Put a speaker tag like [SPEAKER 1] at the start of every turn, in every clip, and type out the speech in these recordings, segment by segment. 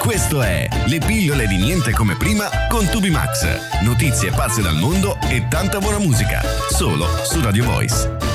[SPEAKER 1] Questo è Le pillole di niente come prima con Tubi Max. Notizie pazze dal mondo e tanta buona musica. Solo su Radio Voice.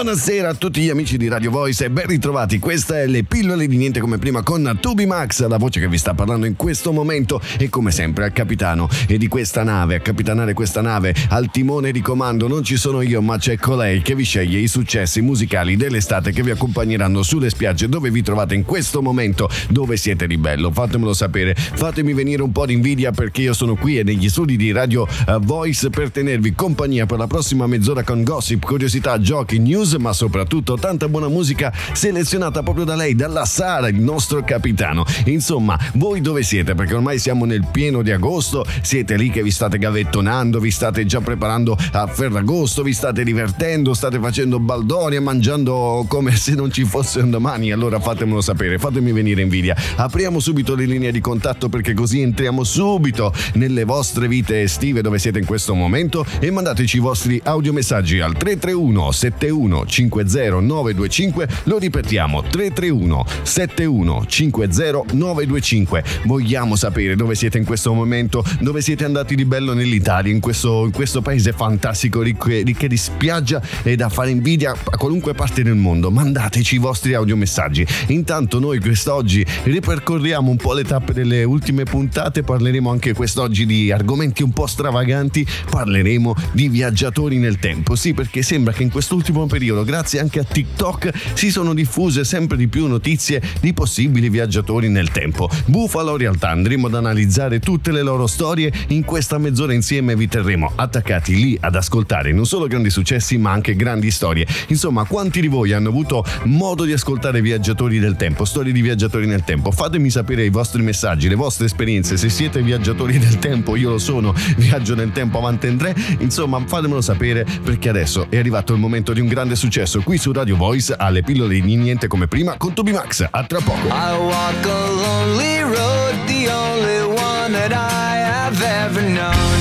[SPEAKER 1] Buonasera a tutti gli amici di Radio Voice e ben ritrovati. Questa è Le pillole di niente come prima con Tubi Max, la voce che vi sta parlando in questo momento e come sempre al capitano e di questa nave, a capitanare questa nave al timone di comando non ci sono io, ma c'è colei che vi sceglie i successi musicali dell'estate che vi accompagneranno sulle spiagge dove vi trovate in questo momento, dove siete di bello. Fatemelo sapere, fatemi venire un po' di invidia perché io sono qui e negli studi di Radio eh, Voice per tenervi compagnia per la prossima mezz'ora con gossip, curiosità, giochi, news news, ma soprattutto tanta buona musica selezionata proprio da lei, dalla Sara, il nostro capitano. Insomma, voi dove siete? Perché ormai siamo nel pieno di agosto, siete lì che vi state gavettonando, vi state già preparando a Ferragosto, vi state divertendo, state facendo baldoria, mangiando come se non ci fosse un domani. Allora fatemelo sapere, fatemi venire invidia. Apriamo subito le linee di contatto perché così entriamo subito nelle vostre vite estive dove siete in questo momento e mandateci i vostri audiomessaggi al 331 71 71 50 925, lo ripetiamo 331 71 50 925. Vogliamo sapere dove siete in questo momento, dove siete andati di bello nell'Italia, in questo, in questo paese fantastico, ricco, ricco di spiaggia e da fare invidia a qualunque parte del mondo. Mandateci i vostri audiomessaggi. Intanto noi quest'oggi ripercorriamo un po' le tappe delle ultime puntate, parleremo anche quest'oggi di argomenti un po' stravaganti, parleremo di viaggiatori nel tempo. Sì, perché sembra che in quest'ultimo periodo periodo, grazie anche a TikTok, si sono diffuse sempre di più notizie di possibili viaggiatori nel tempo. Buffalo realtà andremo ad analizzare tutte le loro storie. In questa mezz'ora insieme vi terremo attaccati lì ad ascoltare non solo grandi successi, ma anche grandi storie. Insomma, quanti di voi hanno avuto modo di ascoltare viaggiatori del tempo, storie di viaggiatori nel tempo? Fatemi sapere i vostri messaggi, le vostre esperienze. Se siete viaggiatori del tempo, io lo sono, viaggio nel tempo avanti in tre. Insomma, fatemelo sapere perché adesso è arrivato il momento di un grande successo qui su Radio Voice alle pillole di niente come prima con Toby Max. A tra poco. I walk a lonely road, the only one that I have ever known.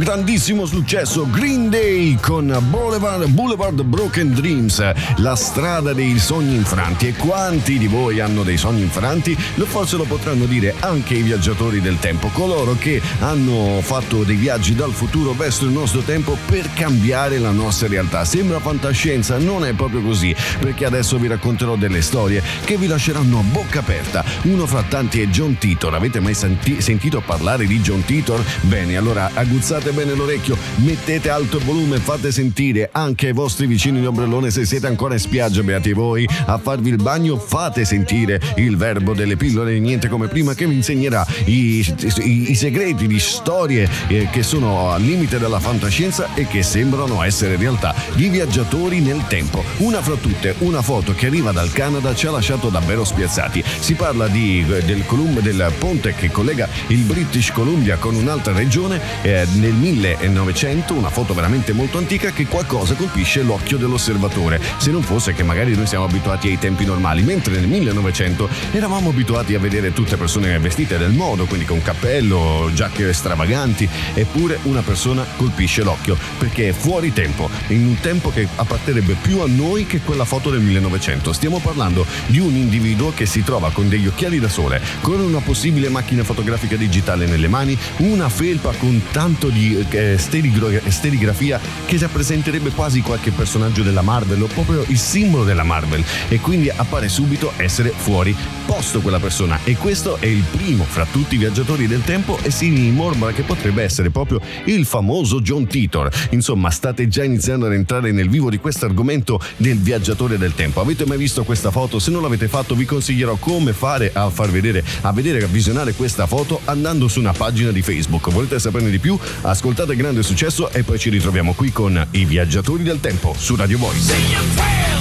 [SPEAKER 1] Grandissimo successo, Green Day con Boulevard, Boulevard Broken Dreams, la strada dei sogni infranti. E quanti di voi hanno dei sogni infranti? Forse lo potranno dire anche i viaggiatori del tempo, coloro che hanno fatto dei viaggi dal futuro verso il nostro tempo per cambiare la nostra realtà. Sembra fantascienza, non è proprio così, perché adesso vi racconterò delle storie che vi lasceranno a bocca aperta. Uno fra tanti è John Titor. Avete mai senti- sentito parlare di John Titor? Bene, allora aguzzate bene l'orecchio, mettete alto il volume, fate sentire anche ai vostri vicini di ombrellone se siete ancora in spiaggia, beati voi, a farvi il bagno, fate sentire il verbo delle pillole niente come prima che vi insegnerà i, i, i segreti di storie eh, che sono al limite della fantascienza e che sembrano essere realtà di viaggiatori nel tempo. Una fra tutte, una foto che arriva dal Canada ci ha lasciato davvero spiazzati. Si parla di, eh, del, del ponte che collega il British Columbia con un'altra regione eh, nel 1900, una foto veramente molto antica che qualcosa colpisce l'occhio dell'osservatore, se non fosse che magari noi siamo abituati ai tempi normali, mentre nel 1900 eravamo abituati a vedere tutte persone vestite del modo, quindi con cappello, giacche stravaganti, eppure una persona colpisce l'occhio perché è fuori tempo, in un tempo che apparterebbe più a noi che quella foto del 1900. Stiamo parlando di un individuo che si trova con degli occhiali da sole, con una possibile macchina fotografica digitale nelle mani, una felpa con tanto di eh, sterigrafia che rappresenterebbe quasi qualche personaggio della Marvel o proprio il simbolo della Marvel e quindi appare subito essere fuori posto quella persona e questo è il primo fra tutti i viaggiatori del tempo e si mormora che potrebbe essere proprio il famoso John Titor. Insomma, state già iniziando ad entrare nel vivo di questo argomento del viaggiatore del tempo. Avete mai visto questa foto? Se non l'avete fatto vi consiglierò come fare a far vedere, a vedere, a visionare questa foto andando su una pagina di Facebook volete saperne di più, ascoltate Grande Successo e poi ci ritroviamo qui con i Viaggiatori del Tempo su Radio Voice.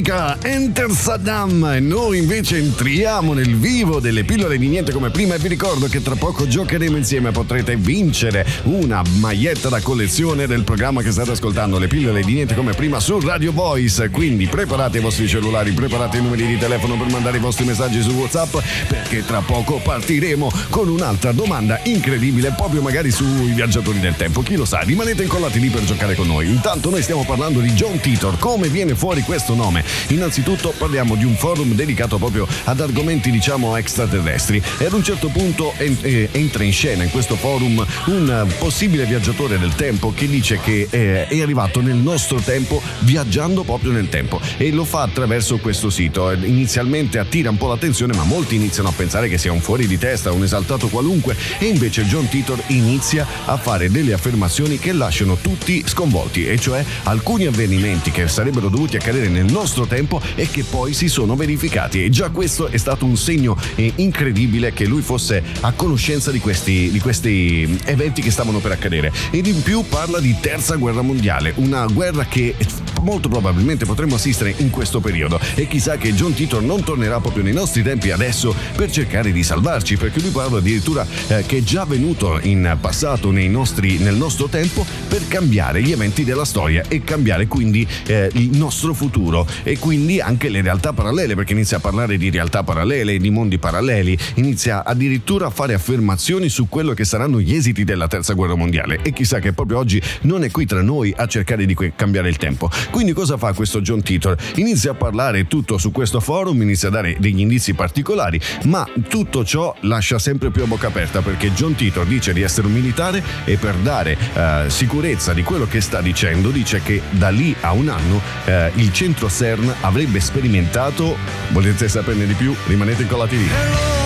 [SPEAKER 1] Metallica, Enter Saddam e noi invece entriamo nel vivo delle pillole di niente come prima e vi ricordo che tra poco giocheremo insieme potrete vincere una maglietta da collezione del programma che state ascoltando, le pillole di niente come prima su Radio Voice, quindi preparate i vostri cellulari, preparate i numeri di telefono per mandare i vostri messaggi su WhatsApp perché tra poco partiremo con un'altra domanda incredibile proprio magari sui viaggiatori del tempo, chi lo sa, rimanete incollati lì per giocare con noi. Intanto noi stiamo parlando di John Titor, come viene fuori questo nome? Innanzitutto parliamo di un forum dedicato proprio ad argomenti diciamo extraterrestri. E ad un certo punto eh, entra in scena in questo forum un possibile viaggiatore del tempo che dice che eh, è arrivato nel nostro tempo viaggiando proprio nel tempo. E lo fa attraverso questo sito. Inizialmente attira un po' l'attenzione ma molti iniziano a pensare che sia un fuori di testa, un esaltato qualunque. E invece John Titor inizia a fare delle affermazioni che lasciano tutti sconvolti. E cioè alcuni avvenimenti che sarebbero dovuti accadere nel nostro tempo e che poi si sono verificati. E già questo è stato un segno eh, incredibile che lui fosse a conoscenza di questi, di questi eventi che stavano per accadere. Ed in più parla di terza guerra mondiale, una guerra che molto probabilmente potremmo assistere in questo periodo. E chissà che John Titor non tornerà proprio nei nostri tempi adesso per cercare di salvarci perché lui parla addirittura eh, che è già venuto in passato nostri, nel nostro tempo per cambiare gli eventi della storia e cambiare quindi eh, il nostro futuro. E quindi anche le realtà parallele perché inizia a parlare di realtà parallele, di mondi paralleli, inizia addirittura a fare affermazioni su quello che saranno gli esiti della terza guerra mondiale. E chissà che proprio oggi non è qui tra noi a cercare di cambiare il tempo. Quindi cosa fa questo John Titor? Inizia a parlare tutto su questo forum, inizia a dare degli indizi particolari, ma tutto ciò lascia sempre più a bocca aperta perché John Titor dice di essere un militare e per dare eh, sicurezza di quello che sta dicendo dice che da lì a un anno eh, il centro CERN avrebbe sperimentato, volete saperne di più? Rimanete incollati lì.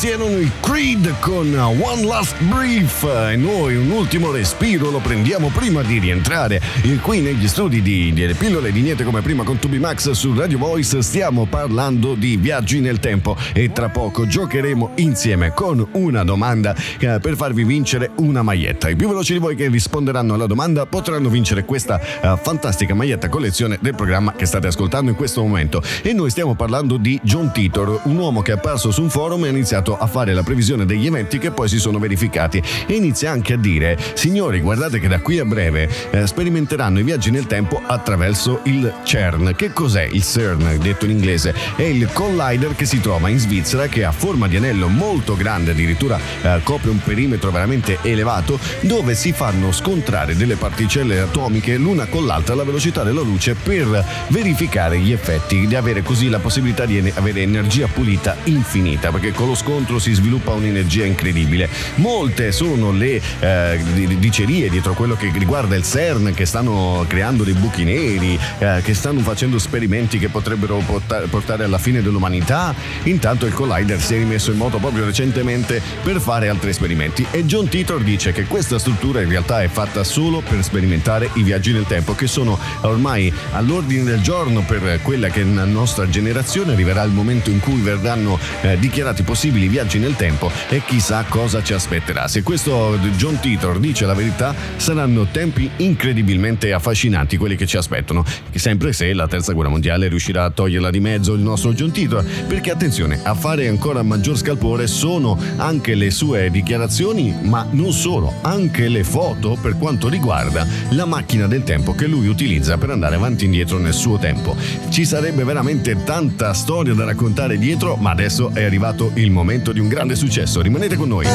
[SPEAKER 1] Questi erano i Creed con One Last Brief. E noi un ultimo respiro lo prendiamo prima di rientrare qui negli studi di, di Pillole di Niente come prima con Tubi Max su Radio Voice. Stiamo parlando di viaggi nel tempo e tra poco giocheremo insieme con una domanda eh, per farvi vincere una maglietta. I più veloci di voi che risponderanno alla domanda potranno vincere questa uh, fantastica maglietta collezione del programma che state ascoltando in questo momento. E noi stiamo parlando di John Titor, un uomo che è apparso su un forum e ha iniziato a fare la previsione degli eventi che poi si sono verificati e inizia anche a dire signori guardate che da qui a breve eh, sperimenteranno i viaggi nel tempo attraverso il CERN. Che cos'è il CERN detto in inglese? È il collider che si trova in Svizzera che ha forma di anello molto grande, addirittura eh, copre un perimetro veramente elevato dove si fanno scontrare delle particelle atomiche l'una con l'altra alla velocità della luce per verificare gli effetti, di avere così la possibilità di avere energia pulita infinita, perché con lo scontro si sviluppa un'energia incredibile. Molte sono le eh, dicerie dietro quello che riguarda il CERN, che stanno creando dei buchi neri, eh, che stanno facendo esperimenti che potrebbero portare alla fine dell'umanità. Intanto il Collider si è rimesso in moto proprio recentemente per fare altri esperimenti e John Titor dice che questa struttura in realtà è fatta solo per sperimentare i viaggi nel tempo, che sono ormai all'ordine del giorno per quella che è la nostra generazione. Arriverà il momento in cui verranno eh, dichiarati possibili viaggi nel tempo e chissà cosa ci aspetterà. Se questo John Titor dice la verità, saranno tempi incredibilmente affascinanti quelli che ci aspettano. Sempre se la terza guerra mondiale riuscirà a toglierla di mezzo il nostro John Titor, perché attenzione, a fare ancora maggior scalpore sono anche le sue dichiarazioni, ma non solo, anche le foto per quanto riguarda la macchina del tempo che lui utilizza per andare avanti e indietro nel suo tempo. Ci sarebbe veramente tanta storia da raccontare dietro, ma adesso è arrivato il momento di un grande successo. Rimanete con noi.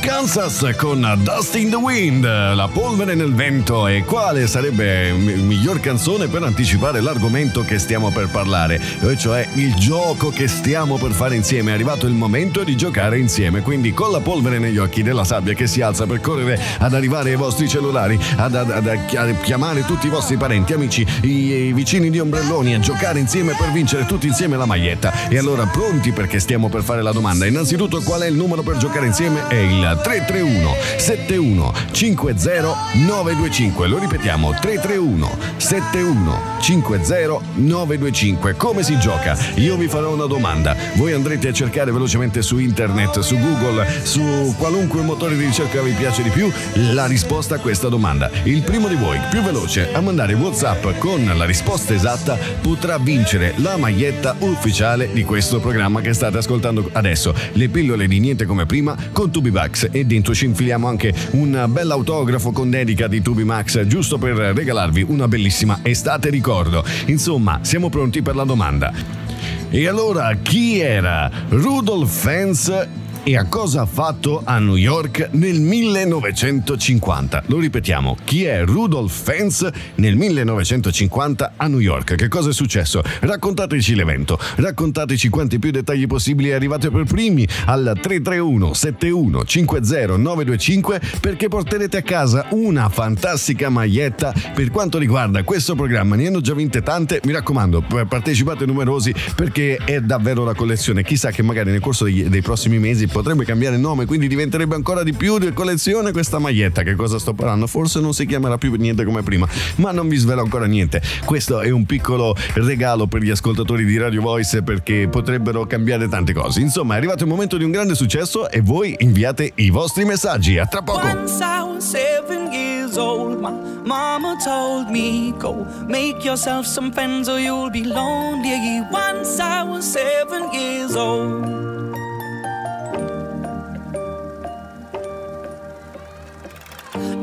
[SPEAKER 1] Kansas con Dust in the Wind, la polvere nel vento e quale sarebbe miglior canzone per anticipare l'argomento che stiamo per parlare, cioè il gioco che stiamo per fare insieme. È arrivato il momento di giocare insieme, quindi con la polvere negli occhi della sabbia che si alza per correre ad arrivare ai vostri cellulari, ad, ad, ad, ad chiamare tutti i vostri parenti, amici, i, i vicini di ombrelloni, a giocare insieme per vincere tutti insieme la maglietta. E allora pronti perché stiamo per fare la domanda. Innanzitutto qual è il numero per giocare insieme? È il 3 331 71 50 925. Lo ripetiamo 331 71 50 925. Come si gioca? Io vi farò una domanda. Voi andrete a cercare velocemente su internet, su Google, su qualunque motore di ricerca vi piace di più la risposta a questa domanda. Il primo di voi più veloce a mandare WhatsApp con la risposta esatta potrà vincere la maglietta ufficiale di questo programma che state ascoltando adesso. Le pillole di niente come prima con Tubibax e dentro ci infiliamo anche un bel autografo con dedica di Tubi Max giusto per regalarvi una bellissima estate ricordo. Insomma, siamo pronti per la domanda. E allora chi era Rudolf Fens e a cosa ha fatto a New York nel 1950. Lo ripetiamo, chi è Rudolf Fens nel 1950 a New York? Che cosa è successo? Raccontateci l'evento, raccontateci quanti più dettagli possibili arrivate per primi al 331 71 50 925 perché porterete a casa una fantastica maglietta per quanto riguarda questo programma. Ne hanno già vinte tante, mi raccomando, partecipate numerosi perché è davvero la collezione. Chissà che magari nel corso dei, dei prossimi mesi potrebbe cambiare nome, quindi diventerebbe ancora di più di collezione questa maglietta. Che cosa sto parlando? Forse non si chiamerà più niente come prima, ma non vi svelo ancora niente. Questo è un piccolo regalo per gli ascoltatori di Radio Voice perché potrebbero cambiare tante cose. Insomma, è arrivato il momento di un grande successo e voi inviate i vostri messaggi. A tra poco.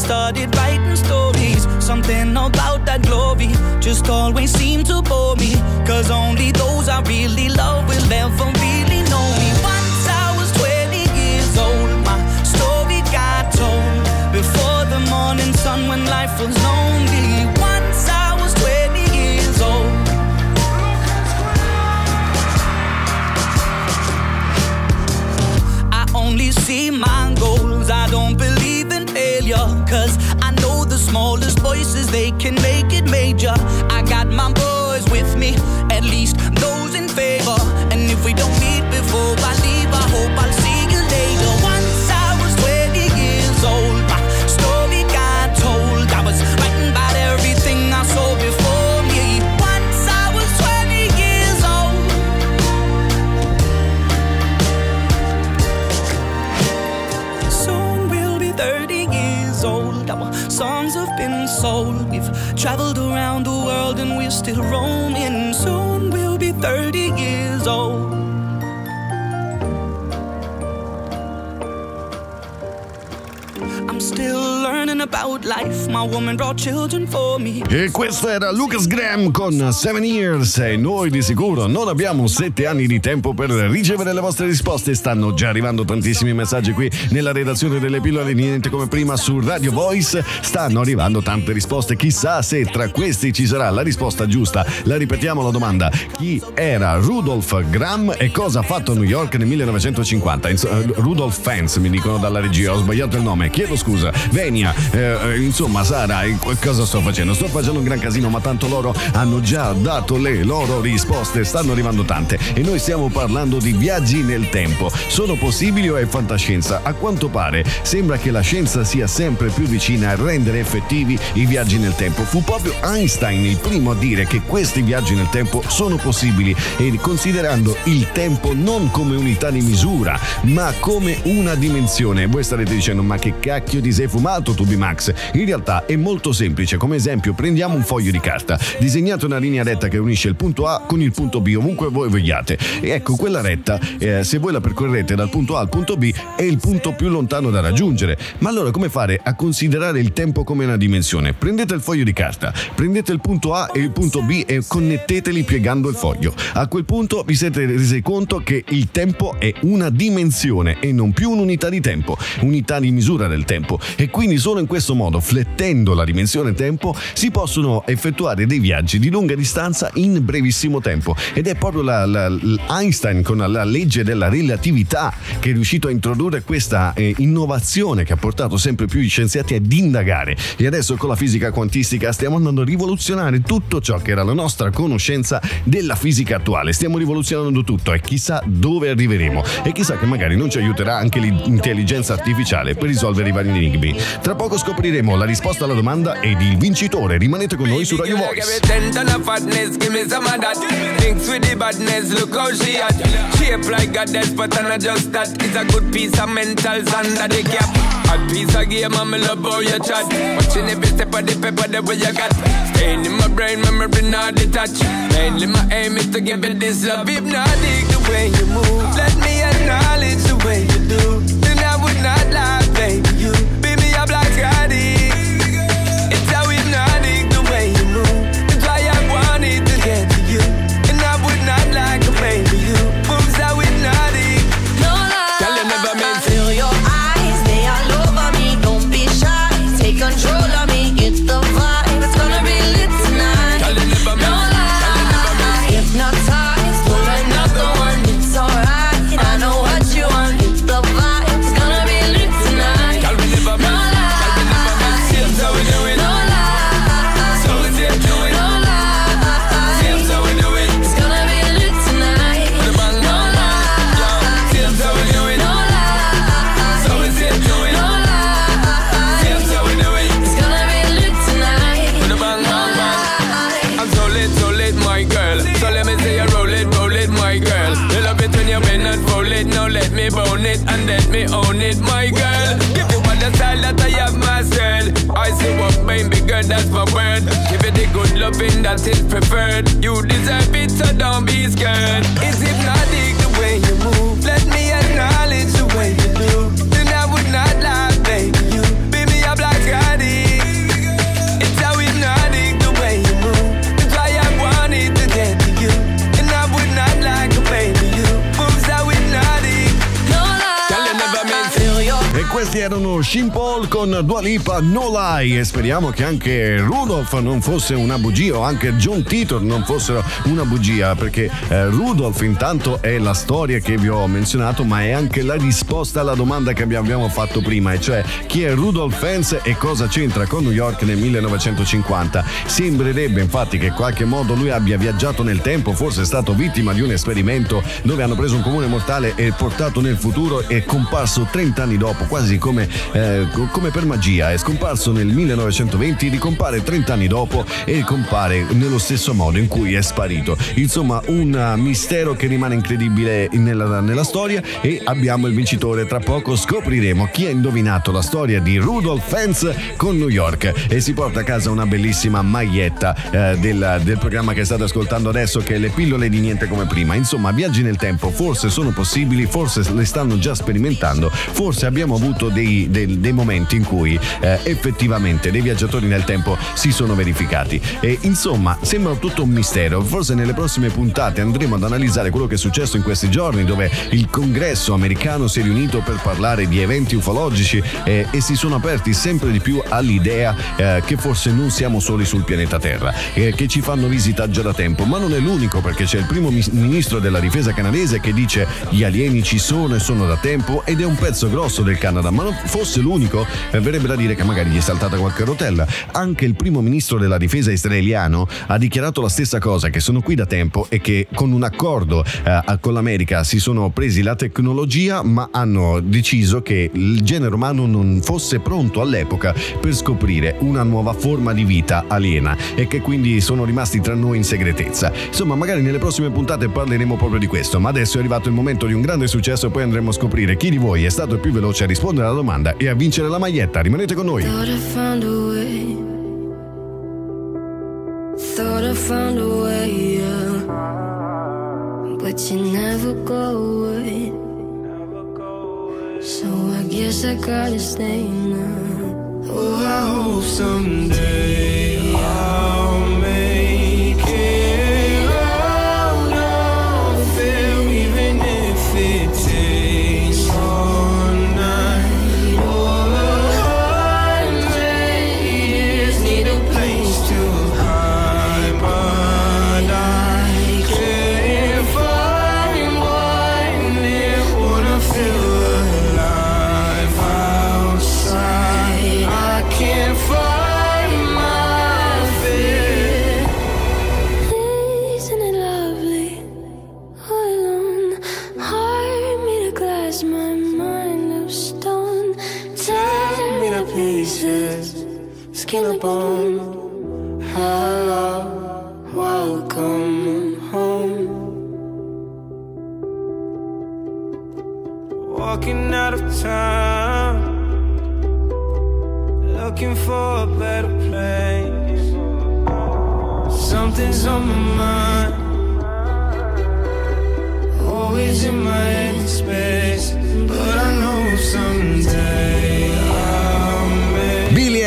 [SPEAKER 2] Started can make it major. I got my boys with me, at least those nice.
[SPEAKER 1] E questo era Lucas Graham con Seven Years e noi di sicuro non abbiamo sette anni di tempo per ricevere le vostre risposte. Stanno già arrivando tantissimi messaggi qui nella redazione delle pillole niente come prima su Radio Voice. Stanno arrivando tante risposte. Chissà se tra questi ci sarà la risposta giusta. La ripetiamo la domanda. Chi era Rudolph Graham e cosa ha fatto a New York nel 1950? Rudolph Fans mi dicono dalla regia, ho sbagliato il nome. Chiedo scusa. Venia, eh, insomma, Sara, cosa sto facendo? Sto facendo un gran casino, ma tanto loro hanno già dato le loro risposte, stanno arrivando tante. E noi stiamo parlando di viaggi nel tempo. Sono possibili o è fantascienza? A quanto pare sembra che la scienza sia sempre più vicina a rendere effettivi i viaggi nel tempo. Fu proprio Einstein il primo a dire che questi viaggi nel tempo sono possibili e considerando il tempo non come unità di misura, ma come una dimensione. Voi starete dicendo, ma che cacchio ti sei fumato tu Max? In realtà è molto semplice. Come esempio, prendiamo un foglio di carta, disegnate una linea retta che unisce il punto A con il punto B, ovunque voi vogliate. E ecco, quella retta, eh, se voi la percorrete dal punto A al punto B, è il punto più lontano da raggiungere. Ma allora come fare a considerare il tempo come una dimensione? Prendete il foglio di carta, prendete il punto A e il punto B e connetteteli piegando il foglio. A quel punto vi siete resi conto che il tempo è una dimensione e non più un'unità di tempo, unità di misura del tempo. E quindi solo in questo modo, flettendo la dimensione tempo, si possono effettuare dei viaggi di lunga distanza in brevissimo tempo. Ed è proprio la, la, Einstein con la legge della relatività che è riuscito a introdurre questa eh, innovazione che ha portato sempre più gli scienziati ad indagare. E adesso con la fisica quantistica stiamo andando a rivoluzionare tutto ciò che era la nostra conoscenza della fisica attuale. Stiamo rivoluzionando tutto e chissà dove arriveremo. E chissà che magari non ci aiuterà anche l'intelligenza artificiale per risolvere i vari enigmi. Tra poco scopriremo la risposta alla domanda ed il vincitore. Rimanete con noi su Radio Voice. Hot piece of game, I'm in love how you chat. Watching every step of the paper, the way you got. Staying in my brain, memory not detached. Mainly my aim is to give it this love. Hypnotic the way you move. Let me acknowledge the way you do. Then I would not lie,
[SPEAKER 3] loving that is preferred. You deserve it, so don't be scared. It's hypnotic
[SPEAKER 1] questi erano Shin con Dua Lipa No Lie. E speriamo che anche Rudolph non fosse una bugia o anche John Titor non fossero una bugia perché eh, Rudolph intanto è la storia che vi ho menzionato ma è anche la risposta alla domanda che abbiamo fatto prima e cioè chi è Rudolph Fens e cosa c'entra con New York nel 1950 sembrerebbe infatti che in qualche modo lui abbia viaggiato nel tempo forse è stato vittima di un esperimento dove hanno preso un comune mortale e portato nel futuro e comparso 30 anni dopo quasi come, eh, co- come per magia è scomparso nel 1920 ricompare 30 anni dopo e compare nello stesso modo in cui è sparito. Insomma un eh, mistero che rimane incredibile nella, nella storia e abbiamo il vincitore. Tra poco scopriremo chi ha indovinato la storia di Rudolph Fence con New York. E si porta a casa una bellissima maglietta eh, del, del programma che state ascoltando adesso che è le pillole di niente come prima. Insomma viaggi nel tempo forse sono possibili forse le stanno già sperimentando forse abbiamo avuto dei, dei- dei momenti in cui eh, effettivamente dei viaggiatori nel tempo si sono verificati. E insomma sembra tutto un mistero. Forse nelle prossime puntate andremo ad analizzare quello che è successo in questi giorni dove il congresso americano si è riunito per parlare di eventi ufologici eh, e si sono aperti sempre di più all'idea eh, che forse non siamo soli sul pianeta Terra eh, che ci fanno visita già da tempo. Ma non è l'unico perché c'è il primo ministro della difesa canadese che dice gli alieni ci sono e sono da tempo ed è un pezzo grosso del Canada ma non fosse l'unico eh, verrebbe da dire che magari gli è saltata qualche rotella anche il primo ministro della difesa israeliano ha dichiarato la stessa cosa che sono qui da tempo e che con un accordo eh, con l'America si sono presi la tecnologia ma hanno deciso che il genere umano non fosse pronto all'epoca per scoprire una nuova forma di vita aliena e che quindi sono rimasti tra noi in segretezza. Insomma, magari nelle prossime puntate parleremo proprio di questo, ma adesso è arrivato il momento di un grande successo e poi andremo a scoprire chi di voi è stato più veloce a rispondere alla domanda e a vincere la maglietta. Rimanete con noi.
[SPEAKER 4] Thought I found a way. Thought I found a way, yeah. But you never go away. So I guess I gotta stay now.
[SPEAKER 3] Oh, I hope someday I'll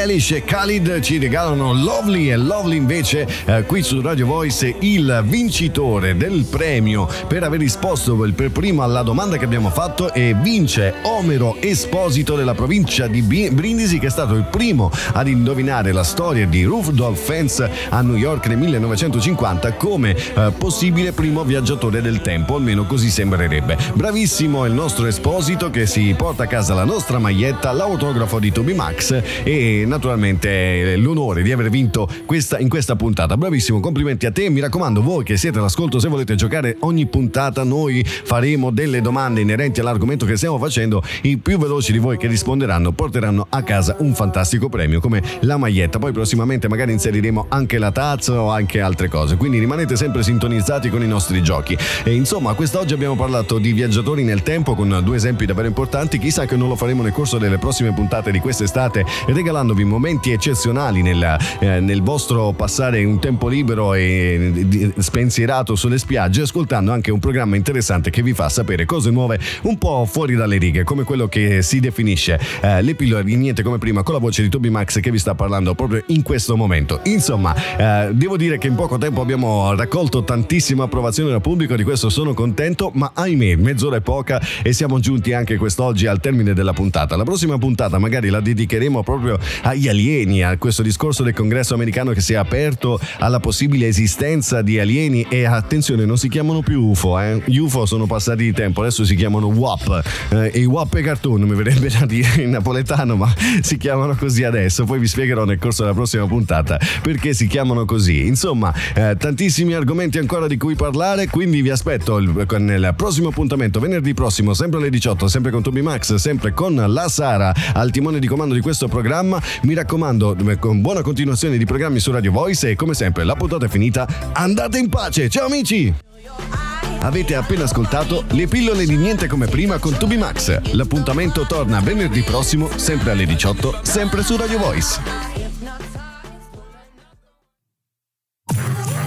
[SPEAKER 1] Eilish e Khalid ci regalano Lovely e Lovely invece eh, qui su Radio Voice il vincitore del premio per aver risposto per primo alla domanda che abbiamo fatto e vince Omero Esposito della provincia di Brindisi che è stato il primo ad indovinare la storia di Rudolph Fence a New York nel 1950 come eh, possibile primo viaggiatore del tempo, almeno così sembrerebbe. Bravissimo il nostro Esposito che si porta a casa la nostra maglietta, l'autografo di Toby Max e naturalmente l'onore di aver vinto questa, in questa puntata. Bravissimo, complimenti a te. Mi raccomando, voi che siete all'ascolto, se volete giocare ogni puntata, noi faremo delle domande inerenti all'argomento che stiamo facendo. I più veloci di voi che risponderanno porteranno a casa un fantastico premio come la maglietta. Poi prossimamente magari inseriremo anche la tazza o anche altre cose. Quindi rimanete sempre sintonizzati con i nostri giochi. E insomma, quest'oggi abbiamo parlato di viaggiatori nel tempo con due esempi davvero importanti. Chissà che non lo faremo nel corso delle prossime puntate di quest'estate, regalandovi momenti eccezionali nel, eh, nel vostro passare un tempo libero e spensierato sulle spiagge, ascoltando anche un programma interessante che vi fa sapere cose nuove un po' fuori dalle righe, come quello che si definisce eh, le pillole di niente come prima con la voce di Toby Max che vi sta parlando proprio in questo momento. Insomma, eh, devo dire che in poco tempo abbiamo raccolto tantissima approvazione dal pubblico, di questo sono contento, ma ahimè, mezz'ora è poca e siamo giunti anche quest'oggi al termine della puntata. La prossima puntata magari la dedicheremo proprio agli alieni, a questo discorso del congresso americano che si è aperto alla possibile esistenza di alieni e attenzione, non si chiamano più UFO, eh? UFO sono passati di tempo, adesso si chiamano WAP eh, e WAP e cartoon mi verrebbe da dire in napoletano, ma si chiamano così adesso, poi vi spiegherò nel corso della prossima puntata perché si chiamano così. Insomma, eh, tantissimi argomenti ancora di cui parlare, quindi vi aspetto nel prossimo appuntamento, venerdì prossimo, sempre alle 18, sempre con Toby Max, sempre con la Sara al timone di comando di questo programma. Mi raccomando, con buona continuazione di programmi su Radio Voice e come sempre la puntata è finita. Andate in pace, ciao amici! Avete appena ascoltato le pillole di niente come prima con Tubi Max. L'appuntamento torna venerdì prossimo, sempre alle 18, sempre su Radio Voice.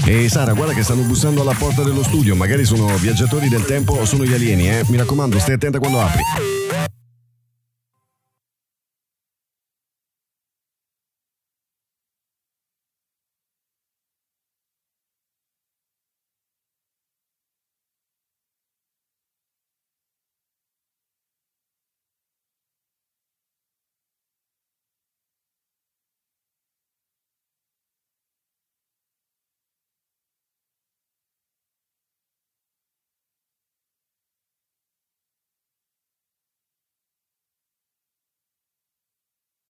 [SPEAKER 1] E Sara, guarda che stanno bussando alla porta dello studio, magari sono viaggiatori del tempo o sono gli alieni, eh? Mi raccomando, stai attenta quando apri.